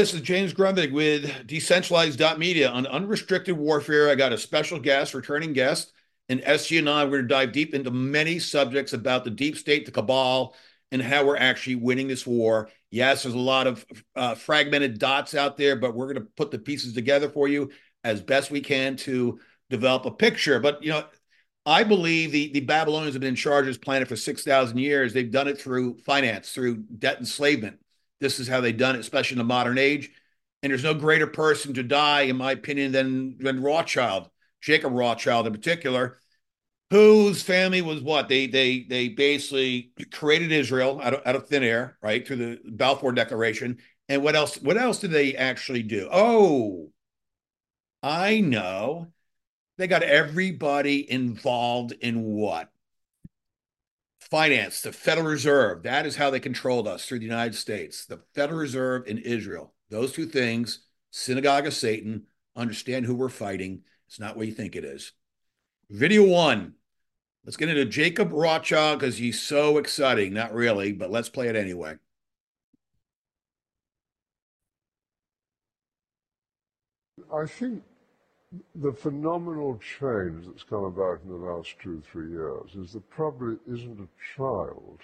This is James Grundvig with Decentralized.media on unrestricted warfare. I got a special guest, returning guest, and SG Anon. We're going to dive deep into many subjects about the deep state, the cabal, and how we're actually winning this war. Yes, there's a lot of uh, fragmented dots out there, but we're going to put the pieces together for you as best we can to develop a picture. But you know, I believe the the Babylonians have been in charge of this planet for six thousand years. They've done it through finance, through debt enslavement this is how they've done it, especially in the modern age. And there's no greater person to die, in my opinion, than, than Rothschild, Jacob Rothschild in particular, whose family was what? They they they basically created Israel out of, out of thin air, right? Through the Balfour Declaration. And what else? What else did they actually do? Oh, I know. They got everybody involved in what? Finance, the Federal Reserve. That is how they controlled us through the United States. The Federal Reserve in Israel. Those two things, synagogue of Satan, understand who we're fighting. It's not what you think it is. Video one. Let's get into Jacob Rothschild because he's so exciting. Not really, but let's play it anyway. I think the phenomenal change that's come about in the last two, three years is there probably isn't a child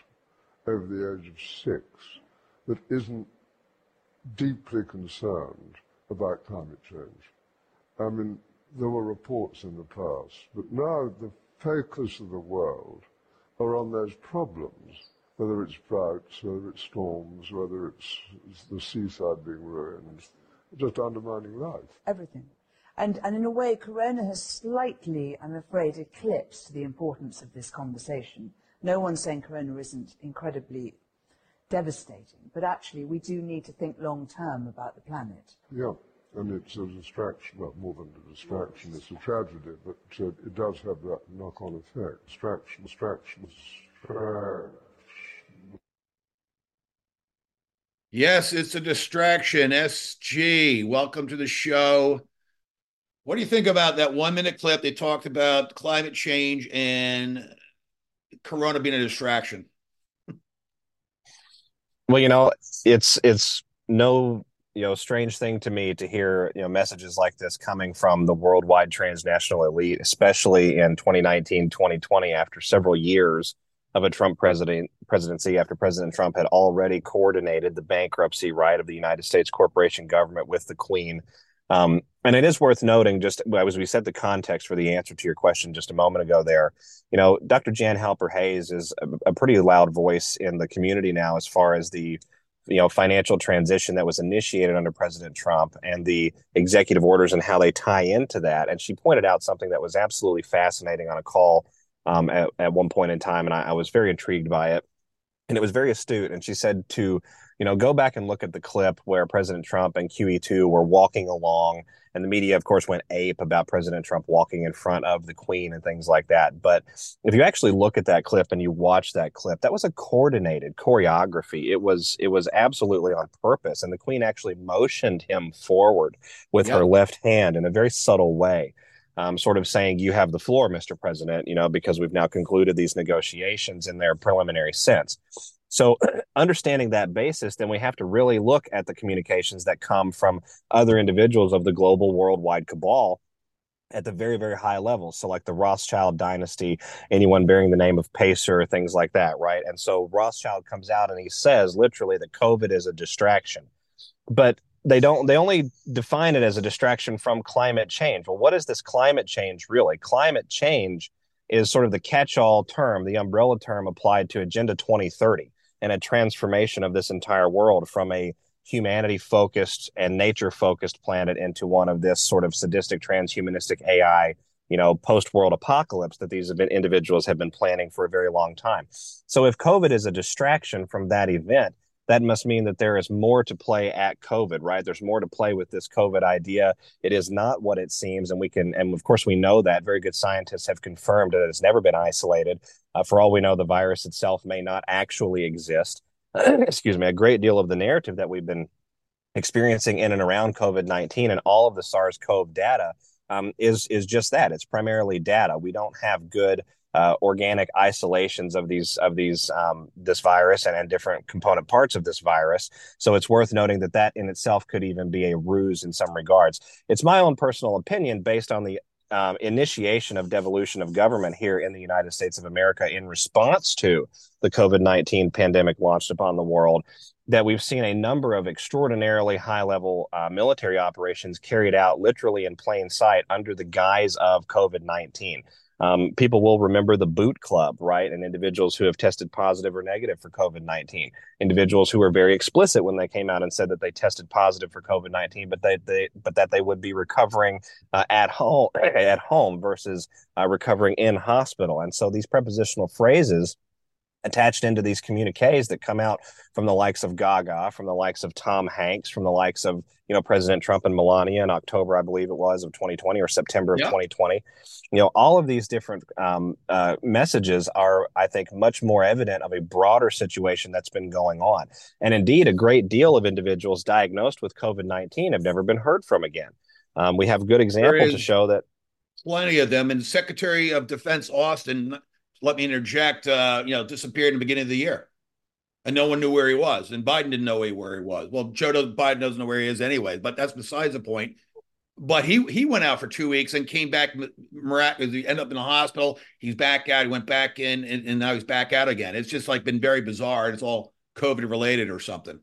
over the age of six that isn't deeply concerned about climate change. I mean, there were reports in the past, but now the focus of the world are on those problems, whether it's droughts, whether it's storms, whether it's the seaside being ruined, just undermining life. Everything. And, and in a way, Corona has slightly, I'm afraid, eclipsed the importance of this conversation. No one's saying Corona isn't incredibly devastating, but actually we do need to think long term about the planet. Yeah, and it's a distraction, well, more than a distraction, it's a tragedy, but uh, it does have that knock on effect. Distraction, distraction, distraction. Yes, it's a distraction. SG, welcome to the show. What do you think about that one minute clip? They talked about climate change and Corona being a distraction. Well, you know, it's it's no you know strange thing to me to hear you know messages like this coming from the worldwide transnational elite, especially in 2019, 2020, after several years of a Trump president presidency, after President Trump had already coordinated the bankruptcy right of the United States corporation government with the Queen um, and it is worth noting, just as we set the context for the answer to your question just a moment ago, there, you know, Dr. Jan Halper Hayes is a, a pretty loud voice in the community now as far as the you know financial transition that was initiated under President Trump and the executive orders and how they tie into that. And she pointed out something that was absolutely fascinating on a call um, at, at one point in time, and I, I was very intrigued by it. And it was very astute. And she said to you know, go back and look at the clip where President Trump and QE2 were walking along, and the media, of course, went ape about President Trump walking in front of the Queen and things like that. But if you actually look at that clip and you watch that clip, that was a coordinated choreography. It was it was absolutely on purpose, and the Queen actually motioned him forward with yep. her left hand in a very subtle way. Um, sort of saying, You have the floor, Mr. President, you know, because we've now concluded these negotiations in their preliminary sense. So, understanding that basis, then we have to really look at the communications that come from other individuals of the global worldwide cabal at the very, very high level. So, like the Rothschild dynasty, anyone bearing the name of Pacer, things like that, right? And so Rothschild comes out and he says literally that COVID is a distraction. But they don't they only define it as a distraction from climate change. Well, what is this climate change really? Climate change is sort of the catch-all term, the umbrella term applied to Agenda 2030 and a transformation of this entire world from a humanity focused and nature focused planet into one of this sort of sadistic transhumanistic AI, you know, post world apocalypse that these individuals have been planning for a very long time. So if COVID is a distraction from that event, that must mean that there is more to play at COVID, right? There's more to play with this COVID idea. It is not what it seems. And we can, and of course, we know that very good scientists have confirmed that it's never been isolated. Uh, for all we know, the virus itself may not actually exist. Excuse me. A great deal of the narrative that we've been experiencing in and around COVID 19 and all of the SARS CoV data um, is, is just that. It's primarily data. We don't have good uh, organic isolations of these of these um, this virus and, and different component parts of this virus. So it's worth noting that that in itself could even be a ruse in some regards. It's my own personal opinion based on the um, initiation of devolution of government here in the United States of America in response to the COVID 19 pandemic launched upon the world, that we've seen a number of extraordinarily high level uh, military operations carried out literally in plain sight under the guise of COVID 19. Um, people will remember the Boot Club, right? And individuals who have tested positive or negative for COVID 19. Individuals who were very explicit when they came out and said that they tested positive for COVID 19, but they, they, but that they would be recovering uh, at home, at home versus uh, recovering in hospital. And so these prepositional phrases attached into these communiques that come out from the likes of Gaga, from the likes of Tom Hanks, from the likes of you know President Trump and Melania in October, I believe it was, of 2020 or September of 2020. You know, all of these different um, uh, messages are, I think, much more evident of a broader situation that's been going on. And indeed, a great deal of individuals diagnosed with COVID 19 have never been heard from again. Um, we have good examples to show that plenty of them. And Secretary of Defense Austin let me interject, uh, you know, disappeared in the beginning of the year. And no one knew where he was. And Biden didn't know where he was. Well, Joe Biden doesn't know where he is anyway, but that's besides the point. But he he went out for two weeks and came back miraculously. Ended up in the hospital. He's back out. He went back in, and, and now he's back out again. It's just like been very bizarre. It's all COVID related or something.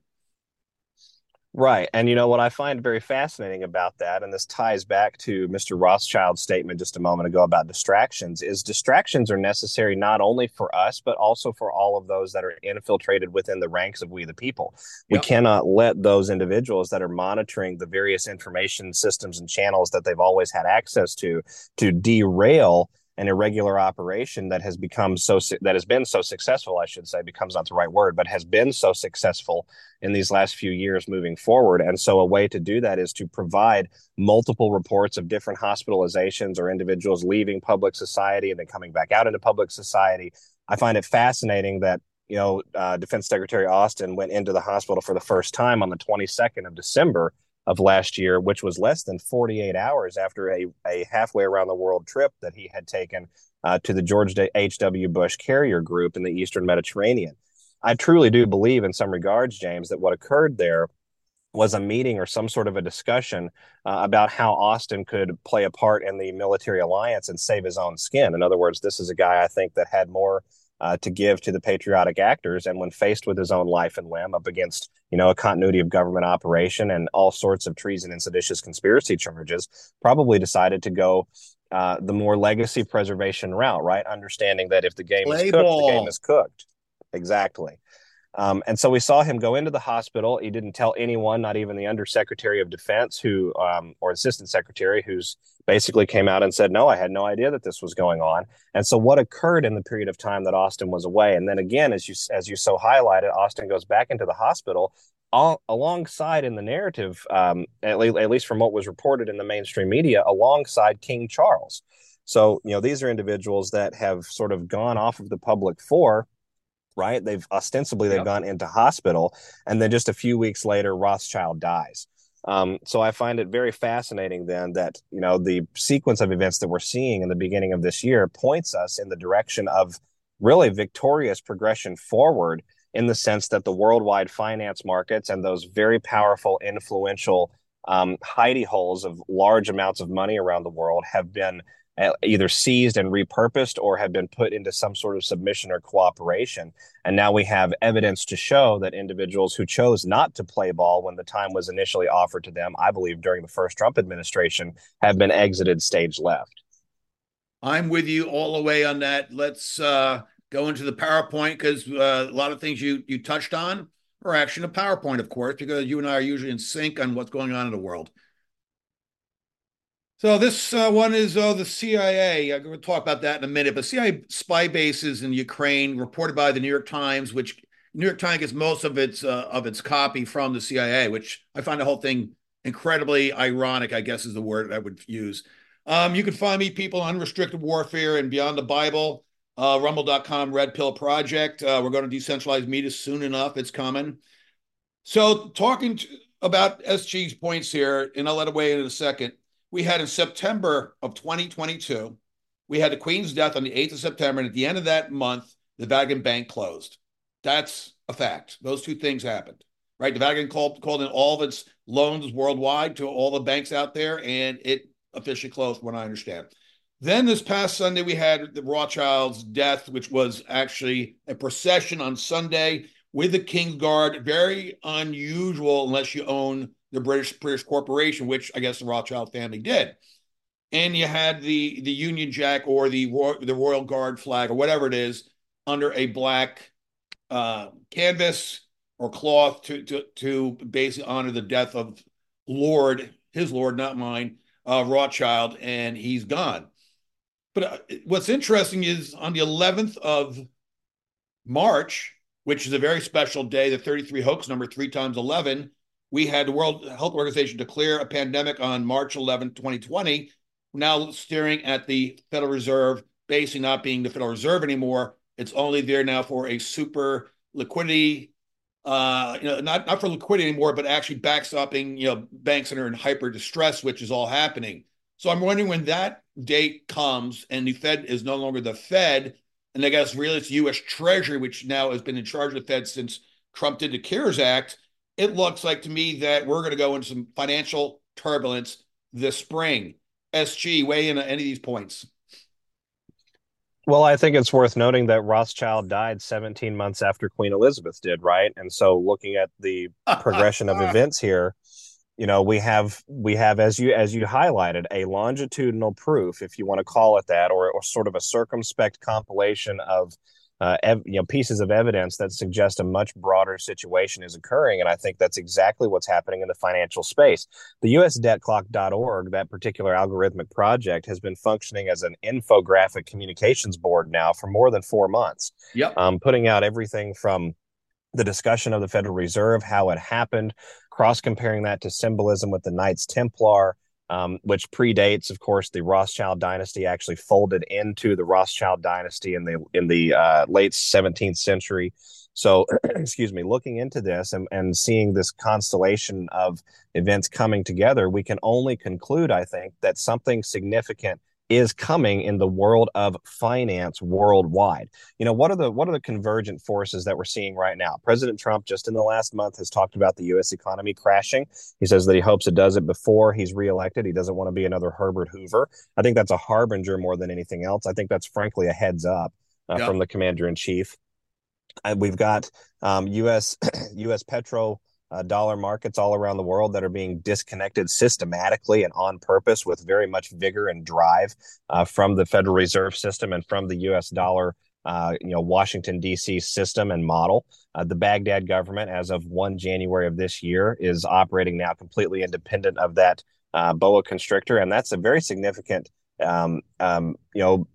Right. And you know what I find very fascinating about that, and this ties back to Mr. Rothschild's statement just a moment ago about distractions, is distractions are necessary not only for us, but also for all of those that are infiltrated within the ranks of we the people. We yep. cannot let those individuals that are monitoring the various information systems and channels that they've always had access to to derail an irregular operation that has become so that has been so successful i should say becomes not the right word but has been so successful in these last few years moving forward. And so a way to do that is to provide multiple reports of different hospitalizations or individuals leaving public society and then coming back out into public society. I find it fascinating that you know uh, defense secretary austin went into the hospital for the first time on the 22nd of december of last year, which was less than 48 hours after a, a halfway around the world trip that he had taken uh, to the George H.W. Bush carrier group in the Eastern Mediterranean. I truly do believe, in some regards, James, that what occurred there was a meeting or some sort of a discussion uh, about how Austin could play a part in the military alliance and save his own skin. In other words, this is a guy I think that had more uh, to give to the patriotic actors. And when faced with his own life and limb up against, you know, a continuity of government operation and all sorts of treason and seditious conspiracy charges, probably decided to go uh, the more legacy preservation route, right? Understanding that if the game Play is cooked, ball. the game is cooked. Exactly. Um, and so we saw him go into the hospital. He didn't tell anyone, not even the Undersecretary of Defense, who um, or Assistant Secretary, who's basically came out and said, "No, I had no idea that this was going on." And so, what occurred in the period of time that Austin was away, and then again, as you as you so highlighted, Austin goes back into the hospital. All, alongside in the narrative, um, at, le- at least from what was reported in the mainstream media, alongside King Charles. So, you know, these are individuals that have sort of gone off of the public for right? They've ostensibly they've yep. gone into hospital, and then just a few weeks later, Rothschild dies. Um, so I find it very fascinating then that you know the sequence of events that we're seeing in the beginning of this year points us in the direction of really victorious progression forward in the sense that the worldwide finance markets and those very powerful, influential um, hidey holes of large amounts of money around the world have been either seized and repurposed or have been put into some sort of submission or cooperation. And now we have evidence to show that individuals who chose not to play ball when the time was initially offered to them, I believe during the first Trump administration, have been exited stage left. I'm with you all the way on that. Let's uh, go into the PowerPoint because uh, a lot of things you you touched on are actually a PowerPoint, of course, because you and I are usually in sync on what's going on in the world. So this uh, one is uh, the CIA. I'm going to talk about that in a minute. But CIA spy bases in Ukraine, reported by the New York Times, which New York Times gets most of its uh, of its copy from the CIA, which I find the whole thing incredibly ironic. I guess is the word I would use. Um, you can find me people on unrestricted warfare and beyond the Bible. Uh, rumble.com red pill project uh, we're going to decentralize media soon enough it's coming so talking to, about sg's points here and i'll let it in, in a second we had in September of 2022 we had the Queen's death on the 8th of September, and at the end of that month, the Vatican Bank closed. That's a fact. Those two things happened, right? The Vatican called called in all of its loans worldwide to all the banks out there, and it officially closed, what I understand. Then this past Sunday, we had the Rothschild's death, which was actually a procession on Sunday with the King's Guard. Very unusual, unless you own the British British Corporation, which I guess the Rothschild family did. And you had the the Union Jack or the the Royal Guard flag or whatever it is under a black uh, canvas or cloth to to to basically honor the death of Lord, his Lord, not mine, uh, Rothschild, and he's gone. But uh, what's interesting is on the 11th of March, which is a very special day, the 33 hoax number, three times 11, we had the World Health Organization declare a pandemic on March 11, 2020. Now staring at the Federal Reserve basically not being the Federal Reserve anymore. It's only there now for a super liquidity, uh, you know, not, not for liquidity anymore, but actually backstopping, you know, banks that are in hyper distress, which is all happening. So I'm wondering when that date comes and the Fed is no longer the Fed, and I guess really it's U.S. Treasury, which now has been in charge of the Fed since Trump did the CARES Act. It looks like to me that we're going to go into some financial turbulence this spring. SG, weigh in on any of these points. Well, I think it's worth noting that Rothschild died 17 months after Queen Elizabeth did, right? And so looking at the progression of events here, you know we have we have as you as you highlighted a longitudinal proof if you want to call it that or, or sort of a circumspect compilation of uh, ev- you know pieces of evidence that suggest a much broader situation is occurring and i think that's exactly what's happening in the financial space the usdebtclock.org that particular algorithmic project has been functioning as an infographic communications board now for more than four months yep. um, putting out everything from the discussion of the Federal Reserve, how it happened, cross comparing that to symbolism with the Knights Templar, um, which predates, of course, the Rothschild dynasty. Actually, folded into the Rothschild dynasty in the in the uh, late 17th century. So, excuse me, looking into this and, and seeing this constellation of events coming together, we can only conclude, I think, that something significant is coming in the world of finance worldwide. You know, what are the what are the convergent forces that we're seeing right now? President Trump just in the last month has talked about the US economy crashing. He says that he hopes it does it before he's reelected. He doesn't want to be another Herbert Hoover. I think that's a harbinger more than anything else. I think that's frankly a heads up uh, from the commander in chief. We've got um, U.S. U.S. Petro uh, dollar markets all around the world that are being disconnected systematically and on purpose with very much vigor and drive uh, from the Federal Reserve System and from the U.S. dollar. Uh, you know, Washington D.C. system and model. Uh, the Baghdad government, as of one January of this year, is operating now completely independent of that uh, boa constrictor, and that's a very significant, um, um, you know,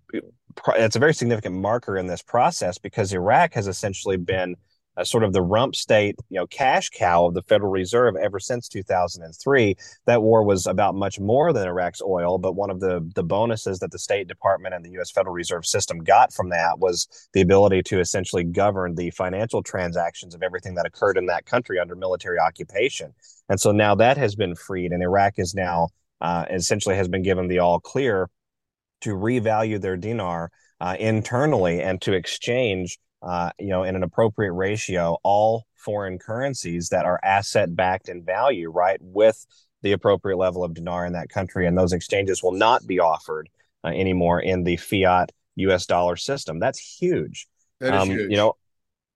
it's a very significant marker in this process because Iraq has essentially been uh, sort of the rump state, you know, cash cow of the Federal Reserve ever since 2003. That war was about much more than Iraq's oil, but one of the the bonuses that the State Department and the U.S. Federal Reserve System got from that was the ability to essentially govern the financial transactions of everything that occurred in that country under military occupation. And so now that has been freed, and Iraq is now uh, essentially has been given the all clear to revalue their dinar uh, internally and to exchange uh, you know, in an appropriate ratio, all foreign currencies that are asset backed in value, right, with the appropriate level of dinar in that country. And those exchanges will not be offered uh, anymore in the fiat US dollar system. That's huge. That is um, huge. You know,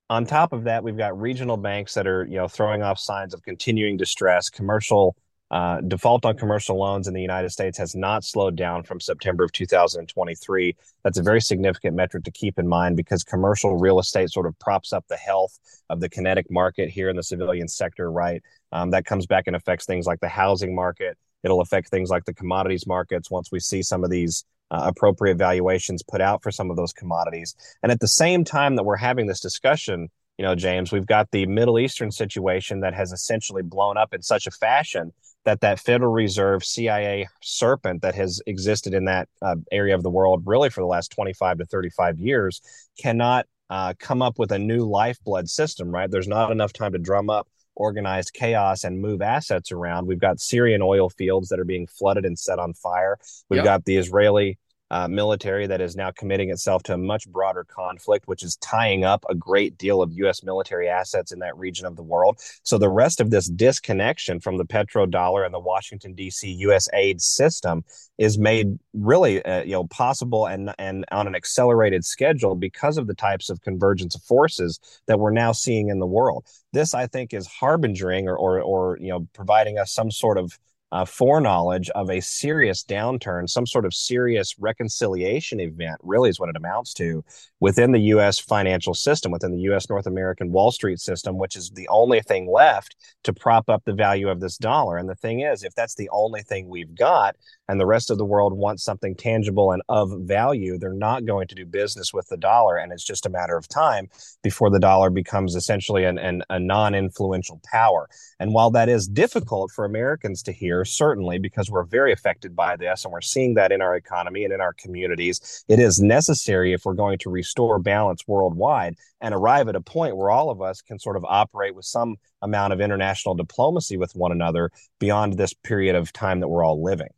on top of that, we've got regional banks that are, you know, throwing off signs of continuing distress, commercial uh, default on commercial loans in the United States has not slowed down from September of 2023. That's a very significant metric to keep in mind because commercial real estate sort of props up the health of the kinetic market here in the civilian sector, right? Um, that comes back and affects things like the housing market. It'll affect things like the commodities markets once we see some of these uh, appropriate valuations put out for some of those commodities. And at the same time that we're having this discussion, you know, James, we've got the Middle Eastern situation that has essentially blown up in such a fashion that that Federal Reserve CIA serpent that has existed in that uh, area of the world really for the last 25 to 35 years cannot uh, come up with a new lifeblood system, right? There's not enough time to drum up organized chaos and move assets around. We've got Syrian oil fields that are being flooded and set on fire. We've yep. got the Israeli uh, military that is now committing itself to a much broader conflict, which is tying up a great deal of U.S. military assets in that region of the world. So the rest of this disconnection from the petrodollar and the Washington D.C. U.S. aid system is made really uh, you know possible and and on an accelerated schedule because of the types of convergence of forces that we're now seeing in the world. This, I think, is harbingering or or, or you know providing us some sort of uh, foreknowledge of a serious downturn, some sort of serious reconciliation event, really is what it amounts to within the U.S. financial system, within the U.S. North American Wall Street system, which is the only thing left to prop up the value of this dollar. And the thing is, if that's the only thing we've got, and the rest of the world wants something tangible and of value, they're not going to do business with the dollar. And it's just a matter of time before the dollar becomes essentially an, an a non influential power. And while that is difficult for Americans to hear, certainly because we're very affected by this and we're seeing that in our economy and in our communities, it is necessary if we're going to restore balance worldwide and arrive at a point where all of us can sort of operate with some amount of international diplomacy with one another beyond this period of time that we're all living.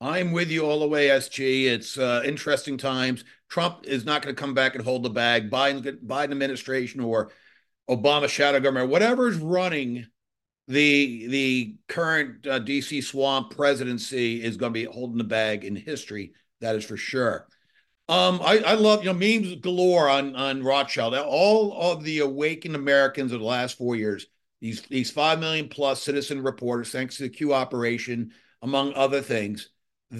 I'm with you all the way, SG. It's uh, interesting times. Trump is not going to come back and hold the bag. Biden, Biden administration or Obama shadow government, whatever is running the the current uh, DC swamp presidency is going to be holding the bag in history. That is for sure. Um, I, I love you know memes galore on on Rothschild. All of the awakened Americans of the last four years, these these five million plus citizen reporters, thanks to the Q operation, among other things,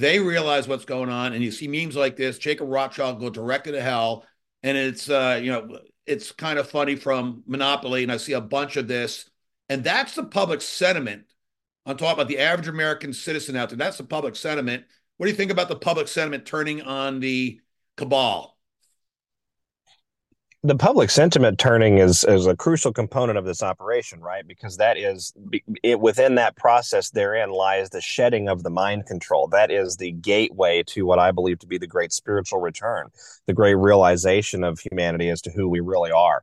they realize what's going on, and you see memes like this. Jacob Rothschild go directly to hell, and it's uh, you know it's kind of funny from Monopoly, and I see a bunch of this, and that's the public sentiment. I'm talking about the average American citizen out there. That's the public sentiment. What do you think about the public sentiment turning on the cabal? The public sentiment turning is is a crucial component of this operation, right? Because that is it, within that process therein lies the shedding of the mind control. That is the gateway to what I believe to be the great spiritual return, the great realization of humanity as to who we really are.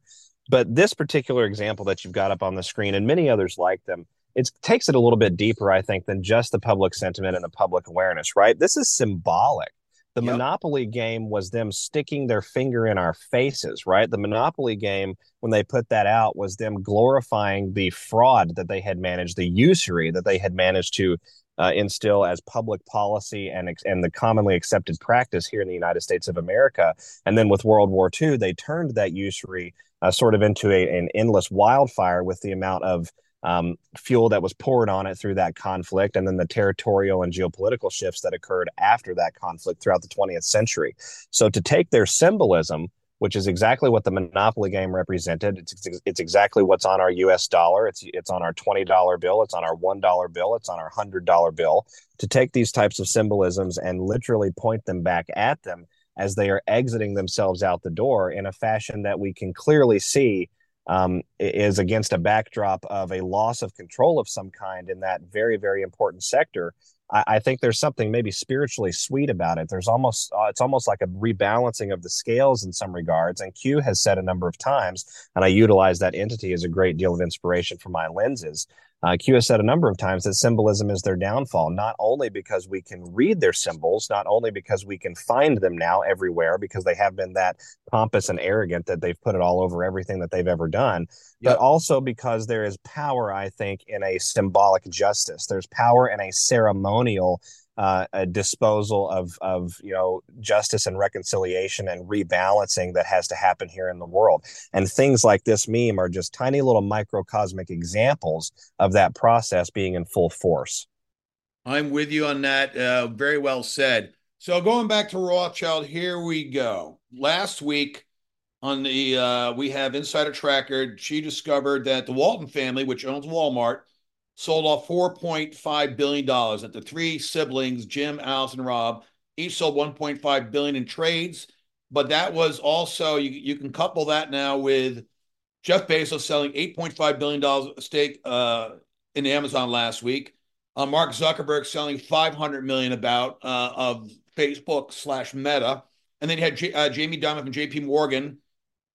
But this particular example that you've got up on the screen and many others like them, it takes it a little bit deeper, I think, than just the public sentiment and the public awareness, right? This is symbolic the yep. Monopoly game was them sticking their finger in our faces, right? The Monopoly game, when they put that out, was them glorifying the fraud that they had managed, the usury that they had managed to uh, instill as public policy and and the commonly accepted practice here in the United States of America. And then with World War II, they turned that usury uh, sort of into a, an endless wildfire with the amount of um, fuel that was poured on it through that conflict, and then the territorial and geopolitical shifts that occurred after that conflict throughout the 20th century. So to take their symbolism, which is exactly what the monopoly game represented. It's, it's exactly what's on our U.S. dollar. It's it's on our twenty dollar bill. It's on our one dollar bill. It's on our hundred dollar bill. To take these types of symbolisms and literally point them back at them as they are exiting themselves out the door in a fashion that we can clearly see um, is against a backdrop of a loss of control of some kind in that very, very important sector. I, I think there's something maybe spiritually sweet about it. There's almost, uh, it's almost like a rebalancing of the scales in some regards. And Q has said a number of times, and I utilize that entity as a great deal of inspiration for my lenses. Uh, Q has said a number of times that symbolism is their downfall, not only because we can read their symbols, not only because we can find them now everywhere because they have been that pompous and arrogant that they've put it all over everything that they've ever done, yep. but also because there is power, I think, in a symbolic justice. There's power in a ceremonial uh, a disposal of of you know justice and reconciliation and rebalancing that has to happen here in the world. And things like this meme are just tiny little microcosmic examples of that process being in full force. I'm with you on that. Uh, very well said. So going back to Rothschild, here we go. Last week on the uh, we have Insider Tracker. She discovered that the Walton family, which owns Walmart, sold off $4.5 billion that the three siblings, Jim, Alice, and Rob, each sold 1.5 billion in trades. But that was also, you, you can couple that now with Jeff Bezos selling $8.5 billion stake uh, in Amazon last week. Uh, Mark Zuckerberg selling 500 million about uh, of Facebook slash Meta. And then you had J- uh, Jamie Dimon from JP Morgan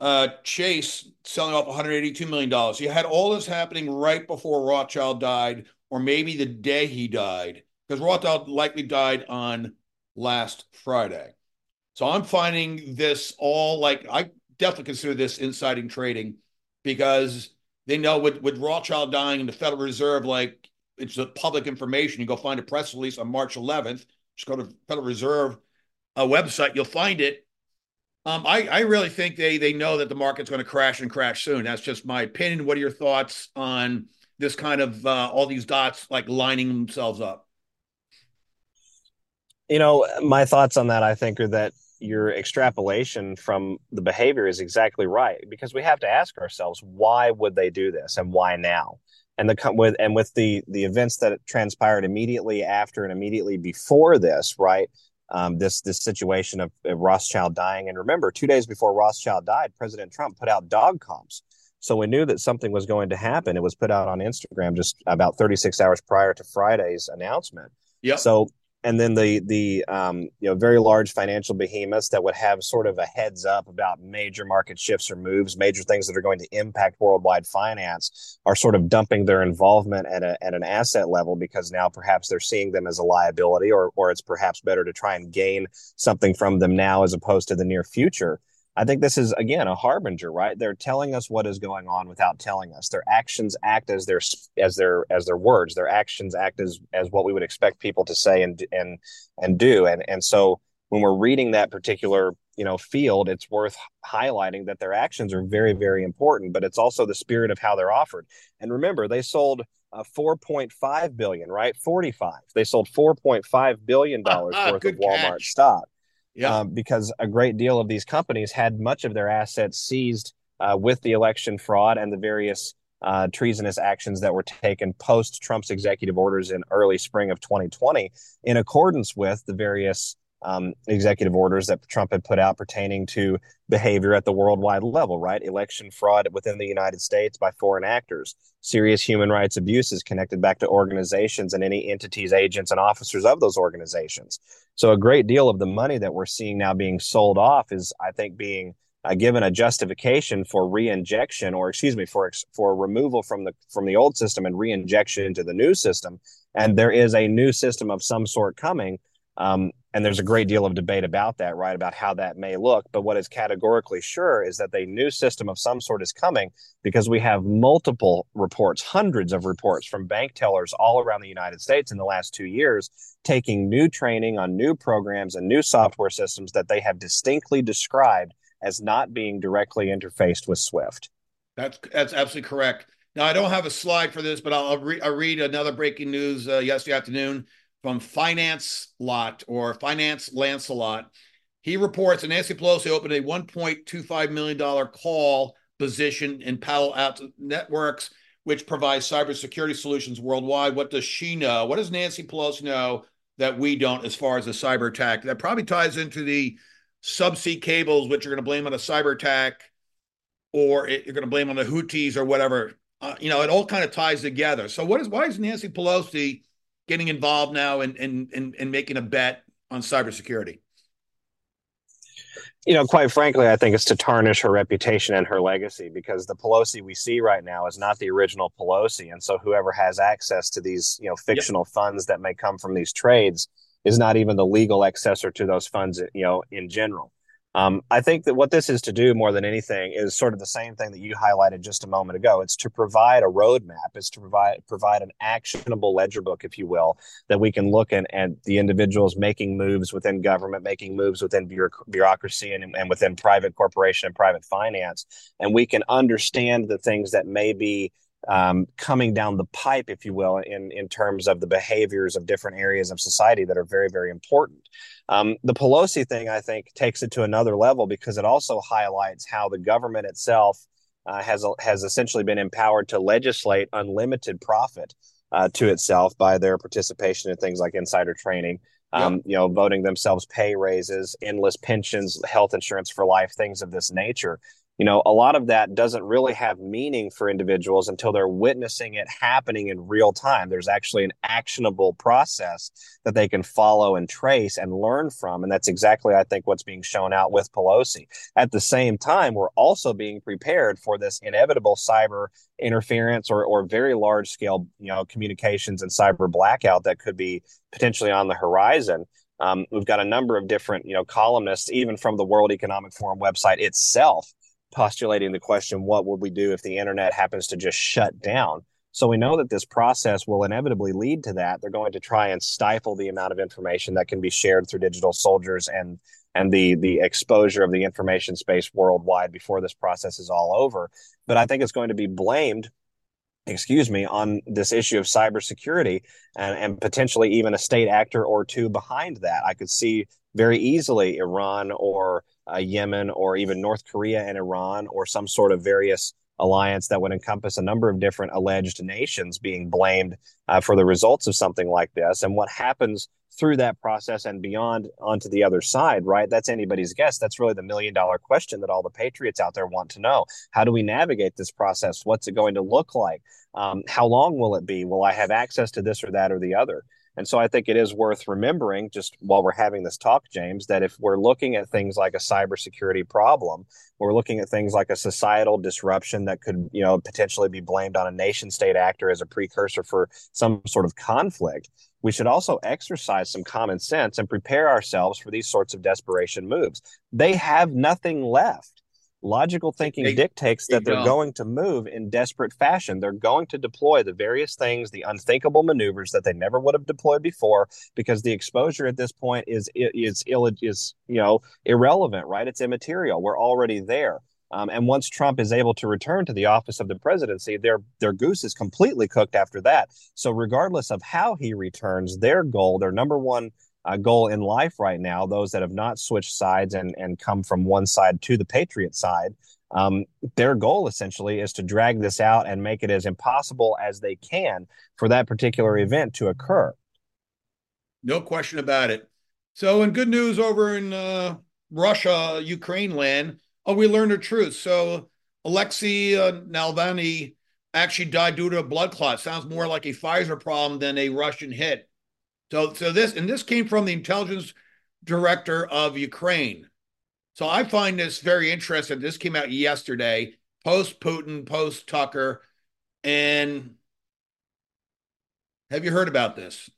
uh, Chase selling off $182 million. You had all this happening right before Rothschild died, or maybe the day he died, because Rothschild likely died on last Friday. So I'm finding this all like I definitely consider this inciting trading because they know with, with Rothschild dying and the Federal Reserve, like it's a public information. You go find a press release on March 11th. Just go to Federal Reserve uh, website, you'll find it. Um, I, I really think they they know that the market's going to crash and crash soon. That's just my opinion. What are your thoughts on this kind of uh, all these dots like lining themselves up? You know, my thoughts on that, I think, are that your extrapolation from the behavior is exactly right because we have to ask ourselves why would they do this and why now and the with and with the the events that transpired immediately after and immediately before this right um, this this situation of, of Rothschild dying. And remember two days before Rothschild died President Trump put out dog comps. So we knew that something was going to happen. It was put out on Instagram just about 36 hours prior to Friday's announcement. Yeah so and then the the um, you know very large financial behemoths that would have sort of a heads up about major market shifts or moves, major things that are going to impact worldwide finance, are sort of dumping their involvement at a, at an asset level because now perhaps they're seeing them as a liability, or or it's perhaps better to try and gain something from them now as opposed to the near future. I think this is again a harbinger, right? They're telling us what is going on without telling us. Their actions act as their as their as their words. Their actions act as as what we would expect people to say and and and do. And and so when we're reading that particular you know field, it's worth highlighting that their actions are very very important. But it's also the spirit of how they're offered. And remember, they sold uh, 4.5 billion, right? 45. They sold 4.5 billion dollars worth of Walmart catch. stock yeah. Um, because a great deal of these companies had much of their assets seized uh, with the election fraud and the various uh, treasonous actions that were taken post Trump's executive orders in early spring of 2020, in accordance with the various um, executive orders that Trump had put out pertaining to behavior at the worldwide level, right? Election fraud within the United States by foreign actors, serious human rights abuses connected back to organizations and any entities, agents, and officers of those organizations. So, a great deal of the money that we're seeing now being sold off is, I think, being uh, given a justification for re-injection, or excuse me, for for removal from the from the old system and re-injection into the new system. And there is a new system of some sort coming um, and there's a great deal of debate about that, right? About how that may look. But what is categorically sure is that a new system of some sort is coming because we have multiple reports, hundreds of reports from bank tellers all around the United States in the last two years, taking new training on new programs and new software systems that they have distinctly described as not being directly interfaced with Swift. That's that's absolutely correct. Now I don't have a slide for this, but I'll, I'll, re- I'll read another breaking news uh, yesterday afternoon from Finance Lot or Finance Lancelot. He reports that Nancy Pelosi opened a $1.25 million call position in Palo Alto Networks, which provides cybersecurity solutions worldwide. What does she know? What does Nancy Pelosi know that we don't as far as a cyber attack? That probably ties into the subsea cables, which you're going to blame on a cyber attack, or it, you're going to blame on the Houthis or whatever. Uh, you know, it all kind of ties together. So, what is why is Nancy Pelosi getting involved now and and and, and making a bet on cybersecurity? You know, quite frankly, I think it's to tarnish her reputation and her legacy because the Pelosi we see right now is not the original Pelosi. And so whoever has access to these, you know, fictional yep. funds that may come from these trades is not even the legal accessor to those funds, you know, in general. Um, I think that what this is to do more than anything is sort of the same thing that you highlighted just a moment ago. It's to provide a roadmap. It's to provide provide an actionable ledger book, if you will, that we can look at, at the individuals making moves within government, making moves within bureaucracy and, and within private corporation and private finance, and we can understand the things that may be um, coming down the pipe, if you will, in, in terms of the behaviors of different areas of society that are very, very important. Um, the Pelosi thing, I think, takes it to another level because it also highlights how the government itself uh, has has essentially been empowered to legislate unlimited profit uh, to itself by their participation in things like insider training. Um, yep. You know, voting themselves pay raises, endless pensions, health insurance for life, things of this nature you know, a lot of that doesn't really have meaning for individuals until they're witnessing it happening in real time. There's actually an actionable process that they can follow and trace and learn from. And that's exactly, I think, what's being shown out with Pelosi. At the same time, we're also being prepared for this inevitable cyber interference or, or very large scale, you know, communications and cyber blackout that could be potentially on the horizon. Um, we've got a number of different, you know, columnists, even from the World Economic Forum website itself, postulating the question, what would we do if the internet happens to just shut down? So we know that this process will inevitably lead to that. They're going to try and stifle the amount of information that can be shared through digital soldiers and and the the exposure of the information space worldwide before this process is all over. But I think it's going to be blamed excuse me, on this issue of cybersecurity and, and potentially even a state actor or two behind that. I could see very easily Iran or uh, Yemen or even North Korea and Iran or some sort of various alliance that would encompass a number of different alleged nations being blamed uh, for the results of something like this. And what happens through that process and beyond onto the other side, right? That's anybody's guess. That's really the million dollar question that all the patriots out there want to know. How do we navigate this process? What's it going to look like? Um, how long will it be? Will I have access to this or that or the other? And so I think it is worth remembering, just while we're having this talk, James, that if we're looking at things like a cybersecurity problem, we're looking at things like a societal disruption that could, you know, potentially be blamed on a nation state actor as a precursor for some sort of conflict. We should also exercise some common sense and prepare ourselves for these sorts of desperation moves. They have nothing left logical thinking they, dictates that they are going to move in desperate fashion. They're going to deploy the various things, the unthinkable maneuvers that they never would have deployed before, because the exposure at this point is is ill is you know irrelevant, right? It's immaterial. We're already there. Um, and once Trump is able to return to the office of the presidency, their their goose is completely cooked after that. So regardless of how he returns, their goal, their number one uh, goal in life right now, those that have not switched sides and, and come from one side to the Patriot side, um, their goal essentially is to drag this out and make it as impossible as they can for that particular event to occur. No question about it. So, in good news over in uh, Russia, Ukraine land, oh, we learned the truth. So, Alexei uh, Navalny actually died due to a blood clot. Sounds more like a Pfizer problem than a Russian hit. So, so this and this came from the intelligence director of Ukraine. So I find this very interesting. This came out yesterday, post Putin, post Tucker, and have you heard about this?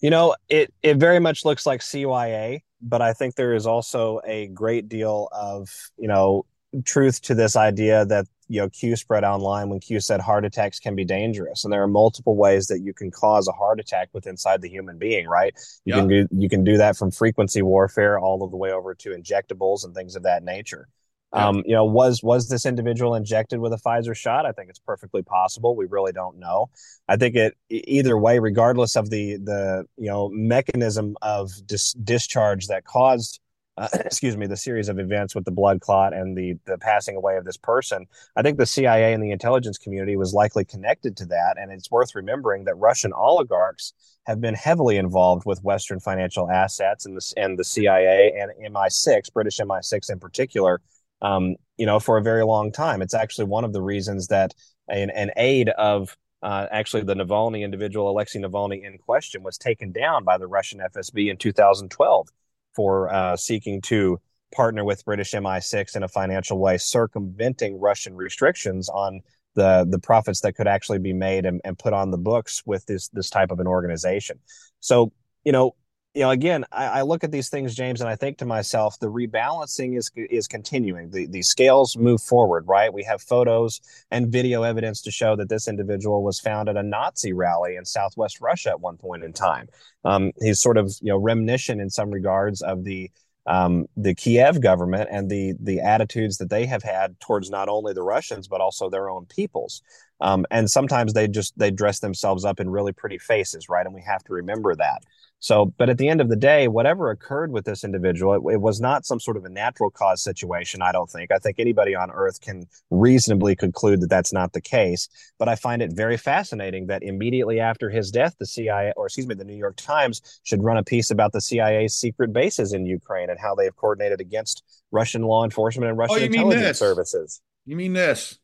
You know, it it very much looks like CYA, but I think there is also a great deal of you know truth to this idea that you know Q spread online when Q said heart attacks can be dangerous, and there are multiple ways that you can cause a heart attack with inside the human being. Right? You yeah. can do you can do that from frequency warfare all of the way over to injectables and things of that nature. Yeah. Um, you know, was was this individual injected with a Pfizer shot? I think it's perfectly possible. We really don't know. I think it either way, regardless of the the you know mechanism of dis- discharge that caused uh, excuse me, the series of events with the blood clot and the the passing away of this person. I think the CIA and the intelligence community was likely connected to that, and it's worth remembering that Russian oligarchs have been heavily involved with Western financial assets and the and the CIA and MI6, British MI6 in particular. Um, you know, for a very long time. It's actually one of the reasons that an, an aide of uh, actually the Navalny individual, Alexei Navalny in question, was taken down by the Russian FSB in 2012 for uh, seeking to partner with British MI6 in a financial way, circumventing Russian restrictions on the the profits that could actually be made and, and put on the books with this this type of an organization. So you know you know, again, I, I, look at these things, James, and I think to myself, the rebalancing is is continuing. The the scales move forward, right? We have photos and video evidence to show that this individual was found at a Nazi rally in Southwest Russia at one point in time. Um, he's sort of you know reminiscent in some regards of the um, the Kiev government and the the attitudes that they have had towards not only the Russians but also their own peoples. Um, and sometimes they just they dress themselves up in really pretty faces, right? And we have to remember that. So, but at the end of the day, whatever occurred with this individual, it, it, was not some sort of a natural cause situation. I don't think. I think anybody on Earth can reasonably conclude that that's not the case. But I find it very fascinating that immediately after his death, the CIA, or excuse me, the New York Times should run a piece about the CIA's secret bases in Ukraine and how they have coordinated against Russian law enforcement and oh, Russian oh, intelligence services. You mean this?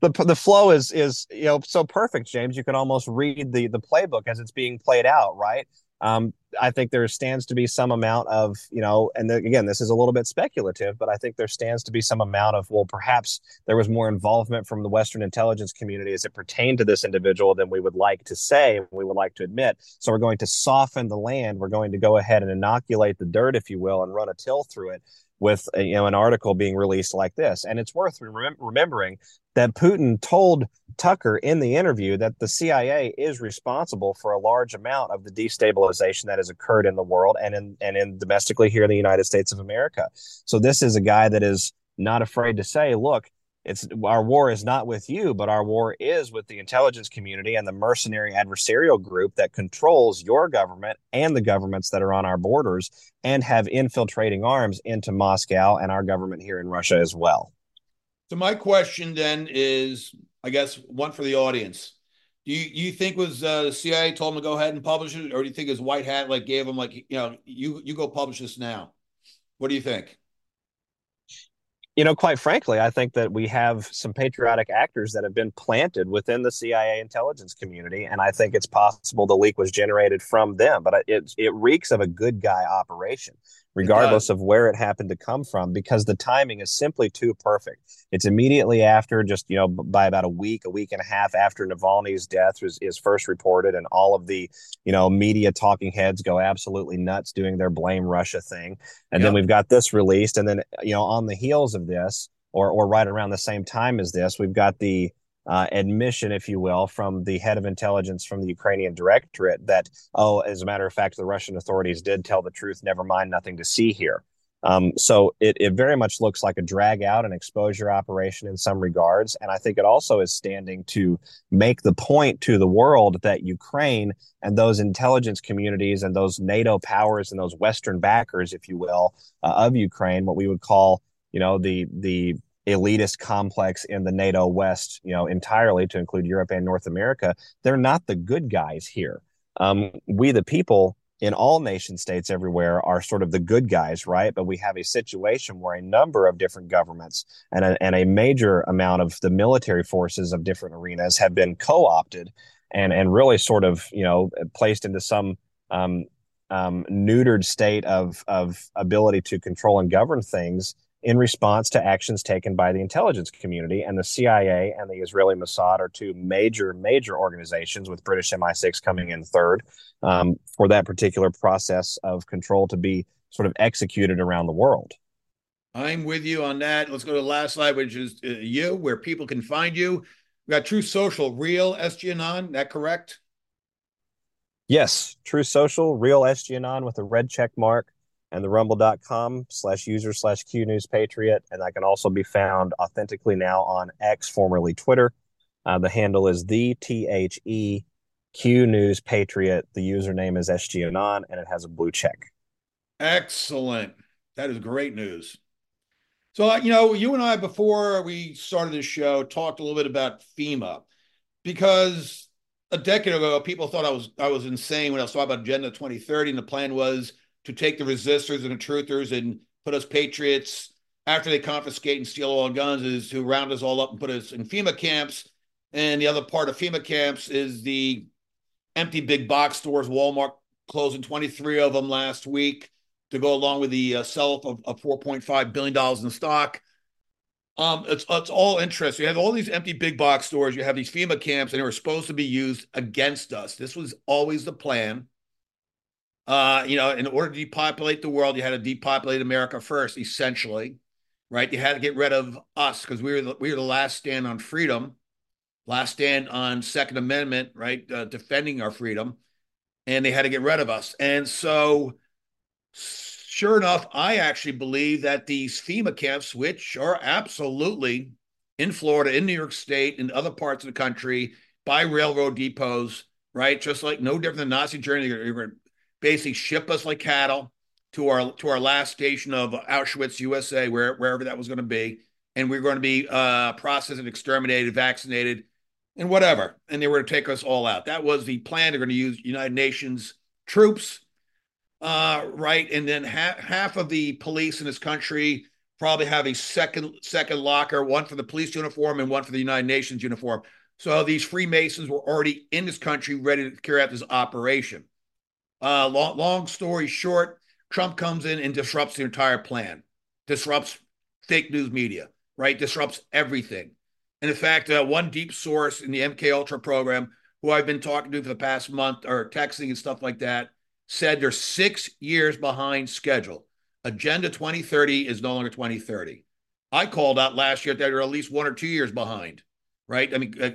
the the flow is is you know so perfect, James. You can almost read the the playbook as it's being played out, right? um, I think there stands to be some amount of, you know, and the, again, this is a little bit speculative, but I think there stands to be some amount of, well, perhaps there was more involvement from the Western intelligence community as it pertained to this individual than we would like to say, we would like to admit. So we're going to soften the land. We're going to go ahead and inoculate the dirt, if you will, and run a till through it with you know an article being released like this and it's worth rem- remembering that Putin told Tucker in the interview that the CIA is responsible for a large amount of the destabilization that has occurred in the world and in and in domestically here in the United States of America. So this is a guy that is not afraid to say, look, it's our war is not with you, but our war is with the intelligence community and the mercenary adversarial group that controls your government and the governments that are on our borders and have infiltrating arms into Moscow and our government here in Russia as well. So my question then is, I guess, one for the audience. Do you, you think was uh, the CIA told him to go ahead and publish it, or do you think his white hat like gave him like you know you you go publish this now? What do you think? You know, quite frankly, I think that we have some patriotic actors that have been planted within the CIA intelligence community, and I think it's possible the leak was generated from them. But it it reeks of a good guy operation regardless of where it happened to come from, because the timing is simply too perfect. It's immediately after, just you know, by about a week, a week and a half after Navalny's death was is first reported, and all of the you know media talking heads go absolutely nuts doing their blame Russia thing, and yep. then we've got this released, and then you know on the heels of this, or or right around the same time as this, we've got the uh, admission, if you will, from the head of intelligence from the Ukrainian directorate that, oh, as a matter of fact, the Russian authorities did tell the truth. Never mind, nothing to see here. Um, so it, it very much looks like a drag out and exposure operation in some regards. And I think it also is standing to make the point to the world that Ukraine and those intelligence communities and those NATO powers and those Western backers, if you will, uh, of Ukraine, what we would call, you know, the the elitist complex in the NATO West, you know, entirely to include Europe and North America, they're not the good guys here. Um, we, the people in all nation states everywhere, are sort of the good guys, right? But we have a situation where a number of different governments and a, and a major amount of the military forces of different arenas have been co opted and, and really sort of, you know, placed into some um, um, neutered state of, of ability to control and govern things in response to actions taken by the intelligence community. And the CIA and the Israeli Mossad are two major, major organizations, with British MI6 coming in third, um, for that particular process of control to be sort of executed around the world. I'm with you on that. Let's go to the last slide, which is uh, you, where people can find you. We got Truth Social, real SG Anon. That correct? Yes, Truth Social, real SG Anon with a red check mark and the rumble.com slash user slash Q News Patriot. And that can also be found authentically now on X, formerly Twitter. Uh, the handle is the T H E Q News Patriot. The username is SG Anon and it has a blue check. Excellent. That is great news. So, you know, you and I, before we started this show, talked a little bit about FEMA because a decade ago, people thought I was I was insane when I was talking about Agenda 2030, and the plan was to take the resistors and the truthers and put us patriots after they confiscate and steal all our guns is to round us all up and put us in FEMA camps. And the other part of FEMA camps is the empty big box stores. Walmart closing 23 of them last week to go along with the uh, sell of, of $4.5 billion in stock. Um, it's it's all interesting. You have all these empty big box stores. You have these FEMA camps, and they were supposed to be used against us. This was always the plan. Uh, you know, in order to depopulate the world, you had to depopulate America first, essentially, right? You had to get rid of us because we were the, we were the last stand on freedom, last stand on Second Amendment, right? Uh, defending our freedom, and they had to get rid of us. And so, sure enough, I actually believe that these FEMA camps, which are absolutely in Florida, in New York State, in other parts of the country, by railroad depots, right? Just like no different than Nazi Germany, basically ship us like cattle to our to our last station of Auschwitz, USA, where, wherever that was going to be, and we are going to be uh, processed and exterminated, vaccinated, and whatever, and they were to take us all out. That was the plan. They're going to use United Nations troops, uh, right, and then half half of the police in this country probably have a second second locker, one for the police uniform and one for the United Nations uniform. So these Freemasons were already in this country, ready to carry out this operation. Uh, long, long story short, Trump comes in and disrupts the entire plan, disrupts fake news media, right? Disrupts everything. And in fact, uh, one deep source in the MK Ultra program, who I've been talking to for the past month or texting and stuff like that, said they're six years behind schedule. Agenda 2030 is no longer 2030. I called out last year that they're at least one or two years behind, right? I mean, uh,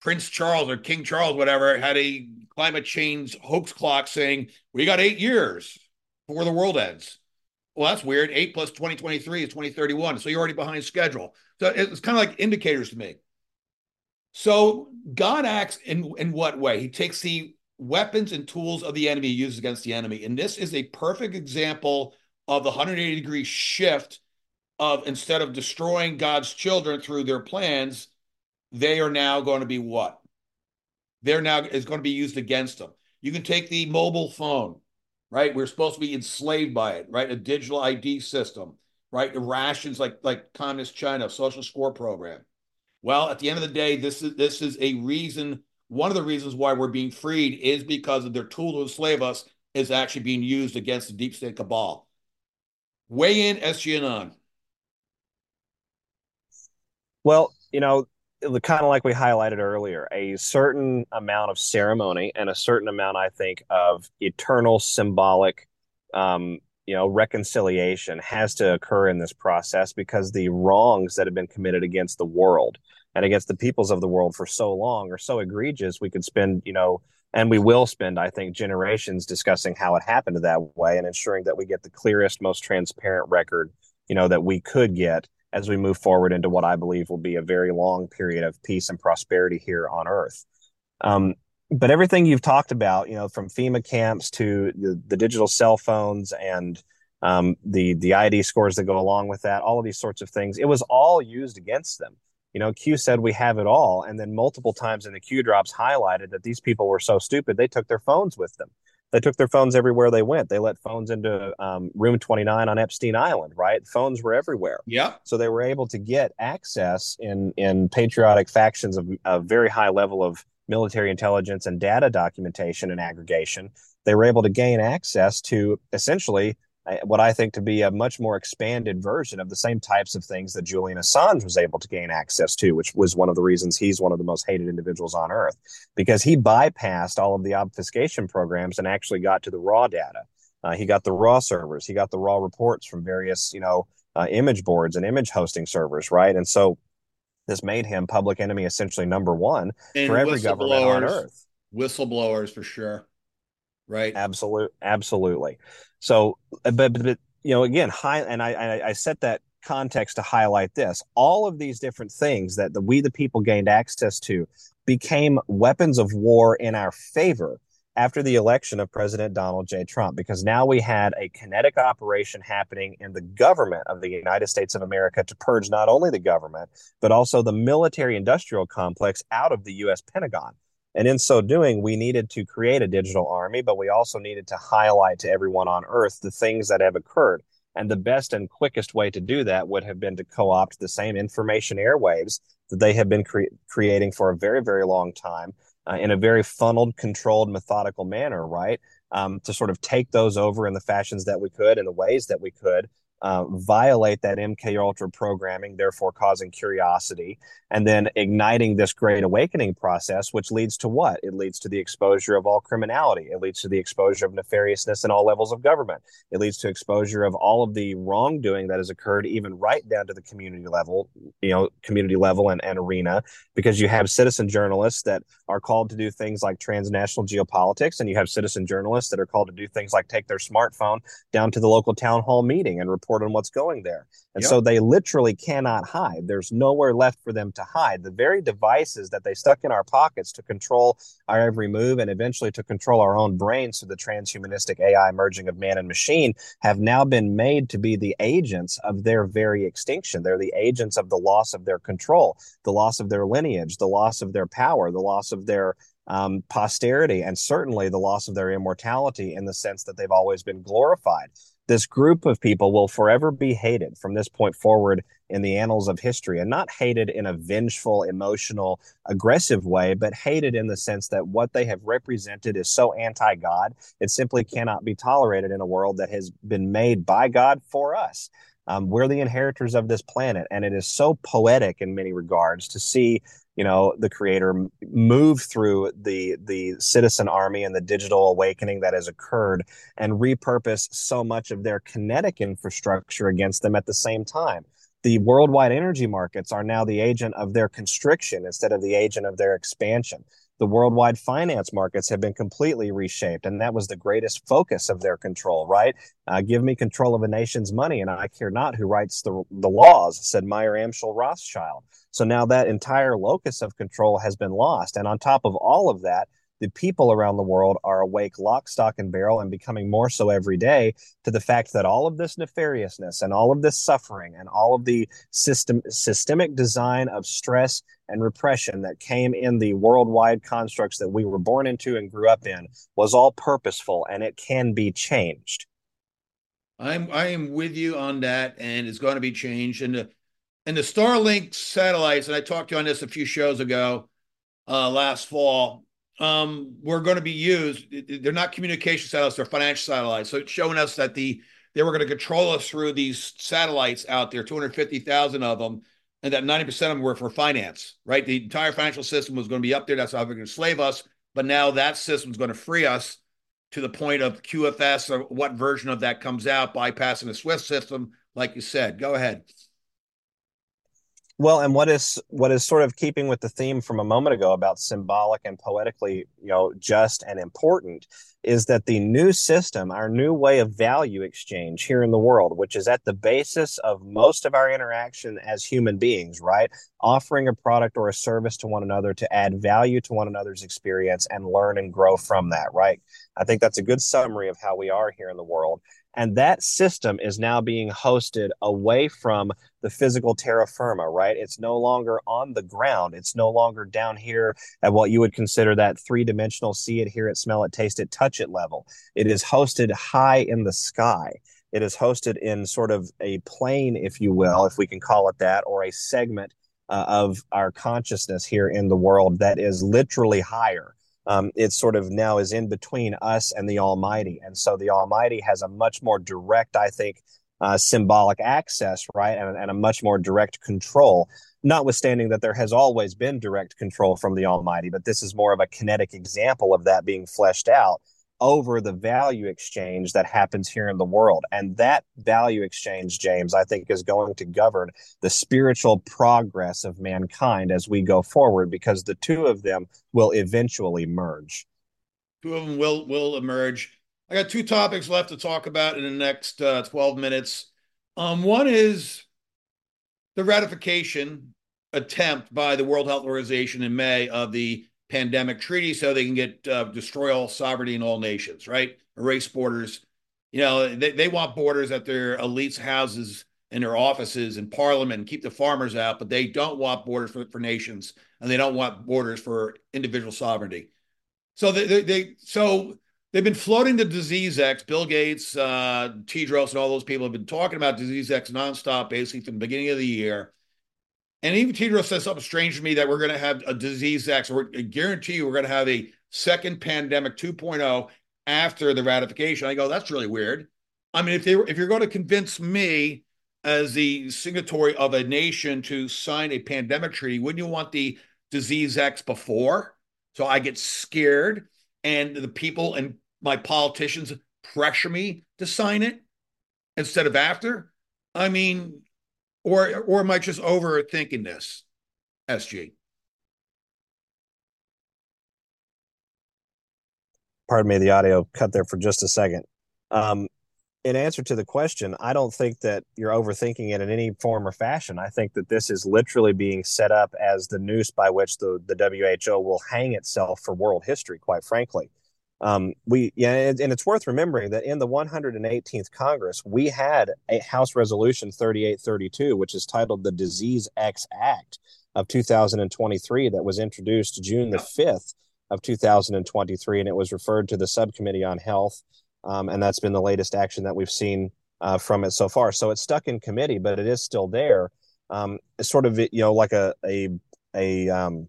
Prince Charles or King Charles, whatever, had a climate change hoax clock saying we got eight years before the world ends. Well, that's weird. Eight plus 2023 is 2031. So you're already behind schedule. So it's kind of like indicators to me. So God acts in, in what way? He takes the weapons and tools of the enemy used against the enemy. And this is a perfect example of the 180 degree shift of instead of destroying God's children through their plans, they are now going to be what? They're now is going to be used against them. You can take the mobile phone, right? We're supposed to be enslaved by it, right? A digital ID system, right? The rations like like communist China, social score program. Well, at the end of the day, this is this is a reason. One of the reasons why we're being freed is because of their tool to enslave us is actually being used against the deep state cabal. Weigh in, SGAnon. Well, you know, kind of like we highlighted earlier, a certain amount of ceremony and a certain amount, I think, of eternal symbolic, um, you know, reconciliation has to occur in this process because the wrongs that have been committed against the world and against the peoples of the world for so long are so egregious. We could spend, you know, and we will spend, I think, generations discussing how it happened that way and ensuring that we get the clearest, most transparent record, you know, that we could get as we move forward into what I believe will be a very long period of peace and prosperity here on Earth. Um, but everything you've talked about, you know, from FEMA camps to the, the digital cell phones and um, the the ID scores that go along with that, all of these sorts of things, it was all used against them. You know, Q said we have it all, and then multiple times in the Q drops highlighted that these people were so stupid they took their phones with them they took their phones everywhere they went. They let phones into um, room 29 on Epstein Island, right? Phones were everywhere. Yeah. So they were able to get access in in patriotic factions of a very high level of military intelligence and data documentation and aggregation. They were able to gain access to essentially what I think to be a much more expanded version of the same types of things that Julian Assange was able to gain access to, which was one of the reasons he's one of the most hated individuals on earth, because he bypassed all of the obfuscation programs and actually got to the raw data. Uh, he got the raw servers, he got the raw reports from various, you know, uh, image boards and image hosting servers, right? And so this made him public enemy essentially number one and for every government on earth. Whistleblowers for sure. Right. Absolute. Absolutely. So, uh, but, but, but you know, again, high, and I, I, I set that context to highlight this. All of these different things that the, we, the people, gained access to became weapons of war in our favor after the election of President Donald J. Trump, because now we had a kinetic operation happening in the government of the United States of America to purge not only the government, but also the military industrial complex out of the U.S. Pentagon. And in so doing, we needed to create a digital army, but we also needed to highlight to everyone on earth the things that have occurred. And the best and quickest way to do that would have been to co opt the same information airwaves that they have been cre- creating for a very, very long time uh, in a very funneled, controlled, methodical manner, right? Um, to sort of take those over in the fashions that we could, in the ways that we could, uh, violate that MK Ultra programming, therefore causing curiosity, and then igniting this great awakening process, which leads to what? It leads to the exposure of all criminality. It leads to the exposure of nefariousness in all levels of government. It leads to exposure of all of the wrongdoing that has occurred, even right down to the community level, you know, community level and, and arena, because you have citizen journalists that are called to do things like transnational geopolitics, and you have citizen journalists that are called to do things like take their smartphone down to the local town hall meeting and report report on what's going there. And yep. so they literally cannot hide. There's nowhere left for them to hide. The very devices that they stuck in our pockets to control our every move and eventually to control our own brains through the transhumanistic AI merging of man and machine have now been made to be the agents of their very extinction. They're the agents of the loss of their control, the loss of their lineage, the loss of their power, the loss of their um, posterity, and certainly the loss of their immortality in the sense that they've always been glorified this group of people will forever be hated from this point forward in the annals of history and not hated in a vengeful emotional aggressive way but hated in the sense that what they have represented is so anti-god it simply cannot be tolerated in a world that has been made by god for us. Um, we're the inheritors of this planet and it is so poetic in many regards to see you know the creator move through the the citizen army and the digital awakening that has occurred and repurpose so much of their kinetic infrastructure against them at the same time. The worldwide energy markets are now the agent of their constriction instead of the agent of their expansion the worldwide finance markets have been completely reshaped and that was the greatest focus of their control right? Uh, give me control of a nation's money and i care not who writes the, the laws said Mayer Amschel Rothschild. So now that entire locus of control has been lost and on top of all of that the people around the world are awake lock, stock, and barrel and becoming more so every day to the fact that all of this nefariousness and all of this suffering and all of the system systemic design of stress and repression that came in the worldwide constructs that we were born into and grew up in was all purposeful and it can be changed. I'm I am with you on that, and it's going to be changed. And the and the Starlink satellites, and I talked to you on this a few shows ago, uh, last fall um, were going to be used. They're not communication satellites; they're financial satellites. So it's showing us that the they were going to control us through these satellites out there, two hundred fifty thousand of them, and that ninety percent of them were for finance. Right, the entire financial system was going to be up there. That's how they're going to slave us. But now that system is going to free us to the point of QFS or what version of that comes out, bypassing the SWIFT system, like you said. Go ahead. Well, and what is what is sort of keeping with the theme from a moment ago about symbolic and poetically, you know, just and important is that the new system, our new way of value exchange here in the world, which is at the basis of most of our interaction as human beings, right? Offering a product or a service to one another to add value to one another's experience and learn and grow from that, right? I think that's a good summary of how we are here in the world. And that system is now being hosted away from the physical terra firma, right? It's no longer on the ground. It's no longer down here at what you would consider that three dimensional see it, hear it, smell it, taste it, touch it level. It is hosted high in the sky. It is hosted in sort of a plane, if you will, if we can call it that, or a segment uh, of our consciousness here in the world that is literally higher um, it sort of now is in between us and the Almighty. And so the Almighty has a much more direct, I think, uh, symbolic access, right? And, and a much more direct control, notwithstanding that there has always been direct control from the Almighty. But this is more of a kinetic example of that being fleshed out over the value exchange that happens here in the world. And that value exchange, James, I think is going to govern the spiritual progress of mankind as we go forward because the two of them will eventually merge. Two of them will will emerge. I got two topics left to talk about in the next uh, 12 minutes. Um, one is the ratification attempt by the World Health Organization in May of the pandemic treaty so they can get uh, destroy all sovereignty in all nations, right? Erase borders. You know, they, they want borders at their elites' houses and their offices and parliament and keep the farmers out, but they don't want borders for, for nations and they don't want borders for individual sovereignty. So they, they, they so they've been floating the disease X. Bill Gates, uh, Tedros, and all those people have been talking about disease X nonstop, basically from the beginning of the year. And even Tedros says something strange to me that we're going to have a disease X, or I guarantee you we're going to have a second pandemic 2.0 after the ratification. I go, that's really weird. I mean, if they if you're going to convince me as the signatory of a nation to sign a pandemic treaty, wouldn't you want the disease X before? So I get scared, and the people and my politicians pressure me to sign it instead of after. I mean, or or am I just overthinking this, SG? Pardon me, the audio cut there for just a second. Um, in answer to the question, I don't think that you're overthinking it in any form or fashion. I think that this is literally being set up as the noose by which the, the WHO will hang itself for world history, quite frankly. Um, we yeah, and, and, it's worth remembering that in the 118th Congress, we had a House Resolution 3832, which is titled the Disease X Act of 2023, that was introduced June the 5th of 2023, and it was referred to the Subcommittee on Health, um, and that's been the latest action that we've seen uh, from it so far. So it's stuck in committee, but it is still there. Um, it's sort of you know like a a a um,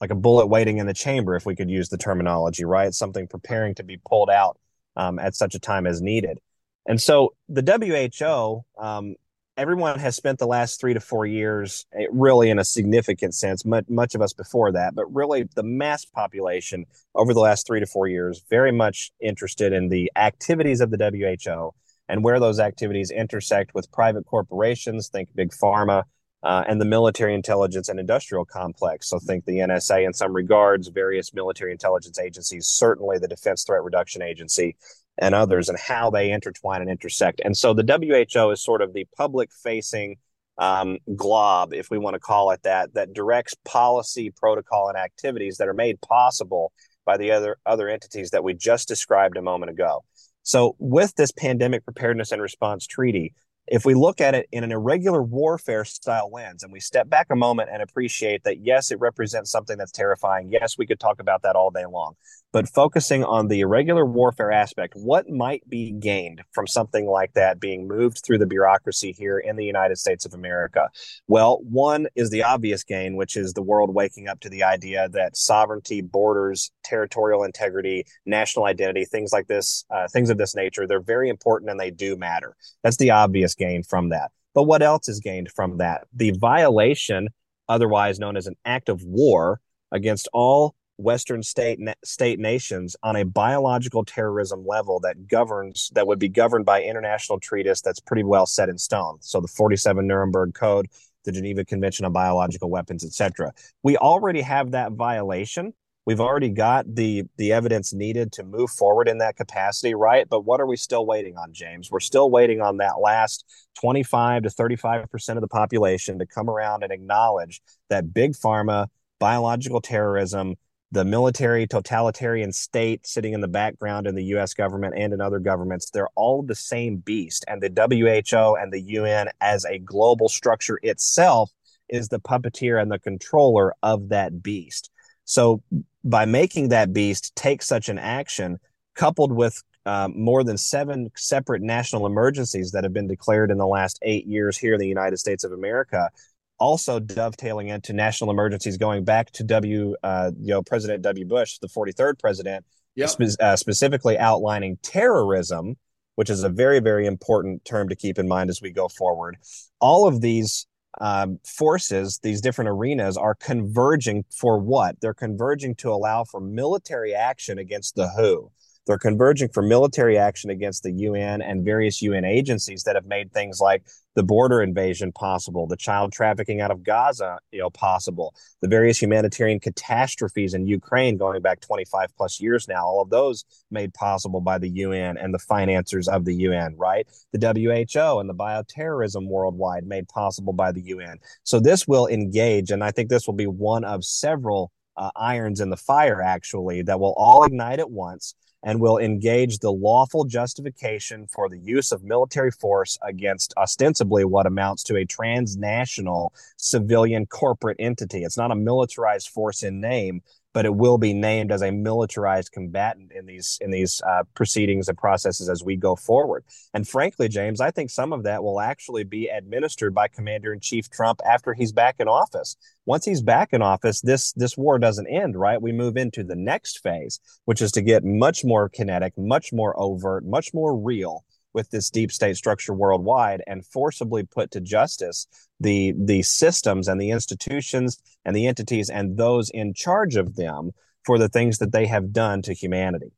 like a bullet waiting in the chamber, if we could use the terminology, right? Something preparing to be pulled out um, at such a time as needed. And so the WHO, um, everyone has spent the last three to four years, eh, really in a significant sense, much, much of us before that, but really the mass population over the last three to four years, very much interested in the activities of the WHO and where those activities intersect with private corporations, think big pharma, uh, and the military intelligence and industrial complex. So think the NSA in some regards, various military intelligence agencies, certainly the Defense Threat Reduction Agency and others, and how they intertwine and intersect. And so the WHO is sort of the public facing um, glob, if we want to call it that, that directs policy, protocol, and activities that are made possible by the other other entities that we just described a moment ago. So, with this pandemic preparedness and response treaty, if we look at it in an irregular warfare style lens and we step back a moment and appreciate that, yes, it represents something that's terrifying. Yes, we could talk about that all day long but focusing on the irregular warfare aspect, what might be gained from something like that being moved through the bureaucracy here in the United States of America? Well, one is the obvious gain, which is the world waking up to the idea that sovereignty, borders, territorial integrity, national identity, things like this, uh, things of this nature, they're very important and they do matter. That's the obvious gain from that. But what else is gained from that? The violation, otherwise known as an act of war, against all Western state state nations on a biological terrorism level that governs that would be governed by international treatise that's pretty well set in stone. So the 47 Nuremberg Code, the Geneva Convention on Biological Weapons, etc. We already have that violation. We've already got the the evidence needed to move forward in that capacity, right? But what are we still waiting on, James? We're still waiting on that last 25 to 35 percent of the population to come around and acknowledge that big pharma, biological terrorism, the military totalitarian state sitting in the background in the US government and in other governments, they're all the same beast. And the WHO and the UN, as a global structure itself, is the puppeteer and the controller of that beast. So, by making that beast take such an action, coupled with um, more than seven separate national emergencies that have been declared in the last eight years here in the United States of America, also dovetailing into national emergencies going back to W, uh, you know, President W. Bush, the 43rd president, yep. spe- uh, specifically outlining terrorism, which is a very, very important term to keep in mind as we go forward. All of these um, forces, these different arenas, are converging for what? They're converging to allow for military action against the WHO. They're converging for military action against the UN and various UN agencies that have made things like the border invasion possible, the child trafficking out of Gaza, you know, possible, the various humanitarian catastrophes in Ukraine going back 25 plus years now, all of those made possible by the UN and the financiers of the UN, right? The WHO and the bioterrorism worldwide made possible by the UN. So this will engage, and I think this will be one of several uh, irons in the fire, actually, that will all ignite at once and will engage the lawful justification for the use of military force against ostensibly what amounts to a transnational civilian corporate entity. It's not a militarized force in name, but it will be named as a militarized combatant in these in these uh, proceedings and processes as we go forward. And frankly, James, I think some of that will actually be administered by Commander in Chief Trump after he's back in office. Once he's back in office, this this war doesn't end, right? We move into the next phase, which is to get much more kinetic, much more overt, much more real with this deep state structure worldwide and forcibly put to justice the the systems and the institutions and the entities and those in charge of them for the things that they have done to humanity.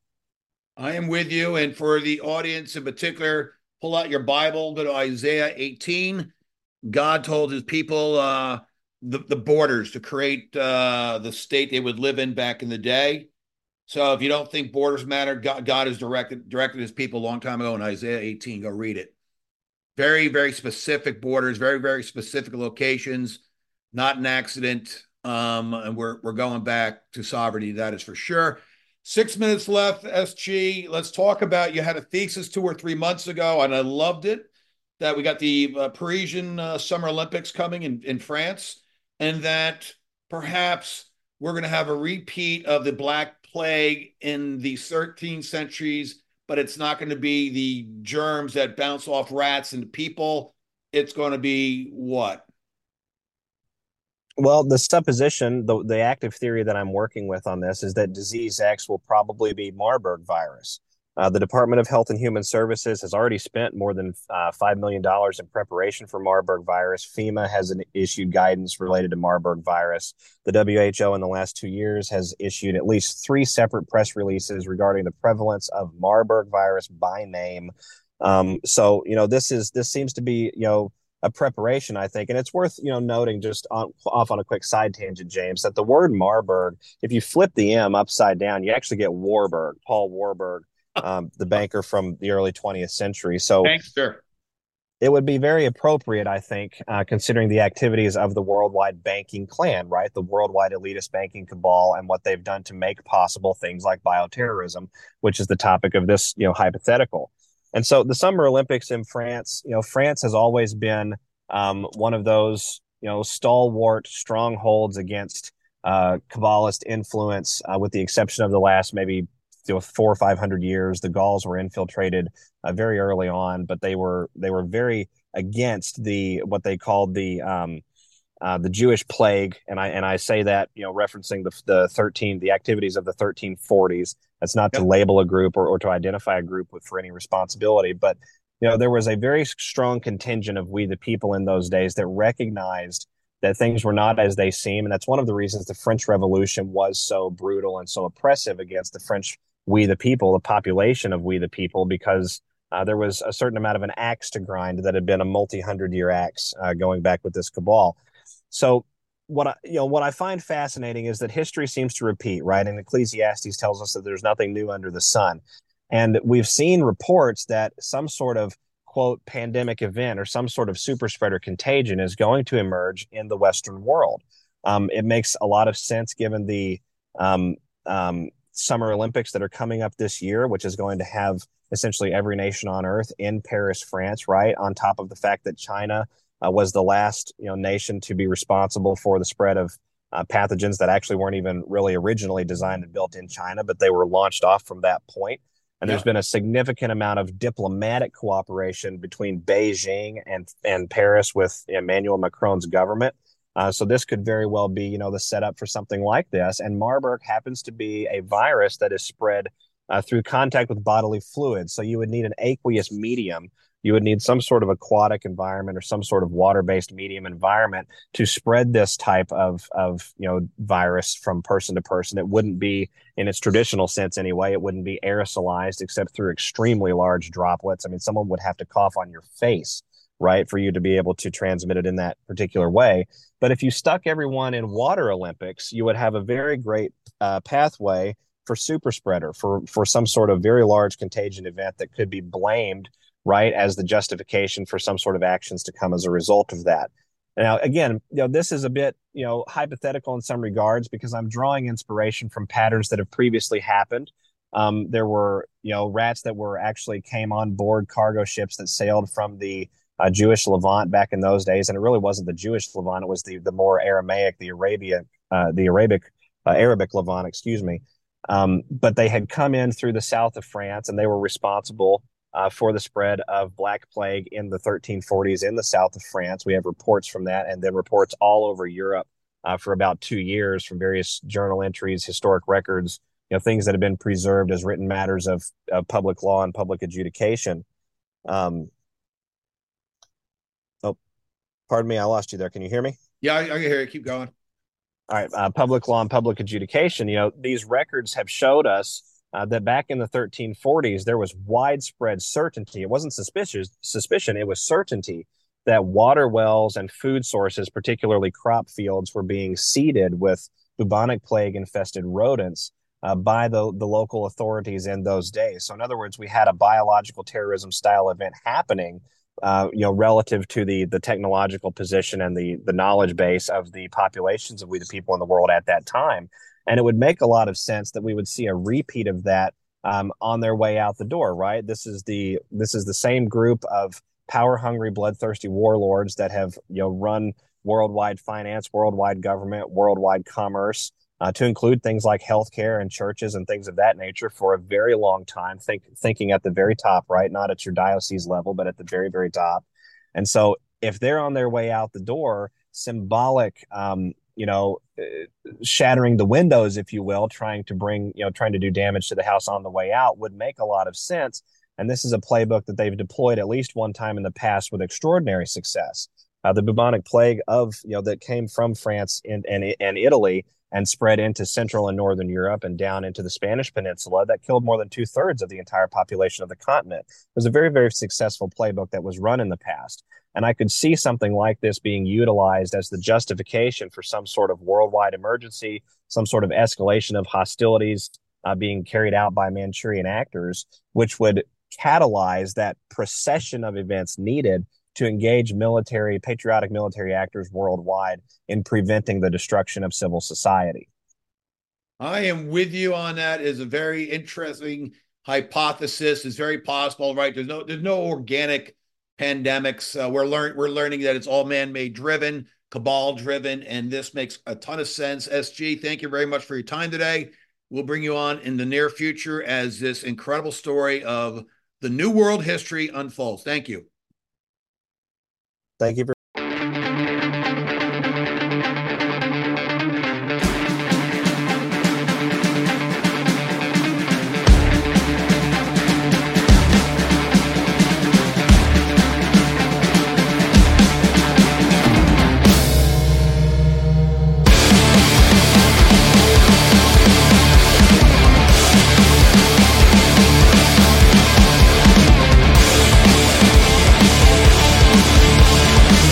I am with you. And for the audience in particular, pull out your Bible, go to Isaiah 18. God told his people uh, the, the borders to create uh, the state they would live in back in the day. So if you don't think borders matter, God, God has directed directed his people a long time ago in Isaiah 18. Go read it. Very, very specific borders, very, very specific locations, not an accident. Um, and we're we're going back to sovereignty, that is for sure. Six minutes left, SG. Let's talk about you had a thesis two or three months ago, and I loved it. That we got the uh, Parisian uh, Summer Olympics coming in, in France, and that perhaps we're going to have a repeat of the Black plague in the 13th centuries but it's not going to be the germs that bounce off rats and people. It's going to be what? Well, the supposition, the, the active theory that I'm working with on this is that disease X will probably be Marburg virus. Uh, the Department of Health and Human Services has already spent more than uh, $5 million in preparation for Marburg virus. FEMA has an, issued guidance related to Marburg virus. The WHO in the last two years has issued at least three separate press releases regarding the prevalence of Marburg virus by name. Um, so, you know, this is this seems to be, you know, a preparation, I think. And it's worth, you know, noting just on, off on a quick side tangent, James, that the word Marburg, if you flip the M upside down, you actually get Warburg, Paul Warburg, um, the banker from the early 20th century. So Thanks, sir. it would be very appropriate, I think, uh, considering the activities of the worldwide banking clan, right? The worldwide elitist banking cabal and what they've done to make possible things like bioterrorism, which is the topic of this, you know, hypothetical. And so the Summer Olympics in France, you know, France has always been um, one of those, you know, stalwart strongholds against uh, Kabbalist influence, uh, with the exception of the last maybe you know, four or five hundred years. The Gauls were infiltrated uh, very early on, but they were they were very against the what they called the um, uh, the Jewish plague, and I and I say that you know referencing the the thirteen the activities of the thirteen forties. That's not to label a group or, or to identify a group with for any responsibility, but you know there was a very strong contingent of we the people in those days that recognized that things were not as they seem, and that's one of the reasons the French Revolution was so brutal and so oppressive against the French we the people, the population of we the people, because uh, there was a certain amount of an axe to grind that had been a multi hundred year axe uh, going back with this cabal. So what I you know what I find fascinating is that history seems to repeat, right? And Ecclesiastes tells us that there's nothing new under the sun. And we've seen reports that some sort of quote pandemic event or some sort of super spreader contagion is going to emerge in the Western world. Um, it makes a lot of sense given the um, um, Summer Olympics that are coming up this year, which is going to have essentially every nation on earth in Paris, France, right? On top of the fact that China uh, was the last you know nation to be responsible for the spread of uh, pathogens that actually weren't even really originally designed and built in China, but they were launched off from that point. And yeah. there's been a significant amount of diplomatic cooperation between Beijing and and Paris with Emmanuel Macron's government. Uh, so this could very well be, you know, the setup for something like this. And Marburg happens to be a virus that is spread uh, through contact with bodily fluids. So you would need an aqueous medium you would need some sort of aquatic environment or some sort of water-based medium environment to spread this type of of you know virus from person to person. It wouldn't be in its traditional sense anyway. It wouldn't be aerosolized except through extremely large droplets. I mean, someone would have to cough on your face, right, for you to be able to transmit it in that particular way. But if you stuck everyone in water Olympics, you would have a very great uh, pathway for super spreader for for some sort of very large contagion event that could be blamed right, as the justification for some sort of actions to come as a result of that. Now, again, you know, this is a bit, you know, hypothetical in some regards because I'm drawing inspiration from patterns that have previously happened. Um, there were, you know, rats that were actually came on board cargo ships that sailed from the uh, Jewish Levant back in those days, and it really wasn't the Jewish Levant; it was the the more Aramaic, the Arabia, uh, the Arabic, uh, Arabic Levant, excuse me. Um, but they had come in through the south of France, and they were responsible uh, for the spread of Black Plague in the 1340s in the south of France. We have reports from that, and then reports all over Europe uh, for about two years from various journal entries, historic records, you know, things that have been preserved as written matters of, of public law and public adjudication. Um, pardon me, I lost you there. Can you hear me? Yeah, I, I can hear you. Keep going. All right, uh, public law and public adjudication. You know, these records have showed us uh, that back in the 1340s there was widespread certainty it wasn't suspicious suspicion it was certainty that water wells and food sources particularly crop fields were being seeded with bubonic plague infested rodents uh, by the, the local authorities in those days so in other words we had a biological terrorism style event happening uh, you know, relative to the the technological position and the the knowledge base of the populations of we the people in the world at that time. And it would make a lot of sense that we would see a repeat of that um, on their way out the door, right? This is the this is the same group of power hungry, bloodthirsty warlords that have you know run worldwide finance, worldwide government, worldwide commerce, uh, to include things like healthcare and churches and things of that nature for a very long time, think, thinking at the very top, right? Not at your diocese level, but at the very, very top. And so if they're on their way out the door, symbolic, um, you know, uh, shattering the windows, if you will, trying to bring, you know, trying to do damage to the house on the way out would make a lot of sense. And this is a playbook that they've deployed at least one time in the past with extraordinary success. Uh, the bubonic plague of, you know, that came from France and, and, and Italy and spread into Central and Northern Europe and down into the Spanish Peninsula that killed more than two thirds of the entire population of the continent. It was a very, very successful playbook that was run in the past. And I could see something like this being utilized as the justification for some sort of worldwide emergency, some sort of escalation of hostilities uh, being carried out by Manchurian actors, which would catalyze that procession of events needed to engage military, patriotic military actors worldwide in preventing the destruction of civil society. I am with you on that. Is a very interesting hypothesis. It's very possible, right? There's no there's no organic pandemics. Uh, we're learn we're learning that it's all man-made driven, cabal driven, and this makes a ton of sense. SG, thank you very much for your time today. We'll bring you on in the near future as this incredible story of the new world history unfolds. Thank you. Thank you for